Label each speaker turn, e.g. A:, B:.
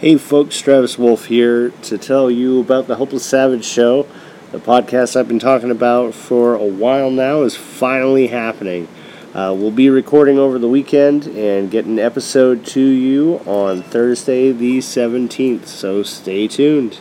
A: Hey folks, Travis Wolf here to tell you about the Hopeless Savage Show. The podcast I've been talking about for a while now is finally happening. Uh, we'll be recording over the weekend and getting an episode to you on Thursday the 17th, so stay tuned.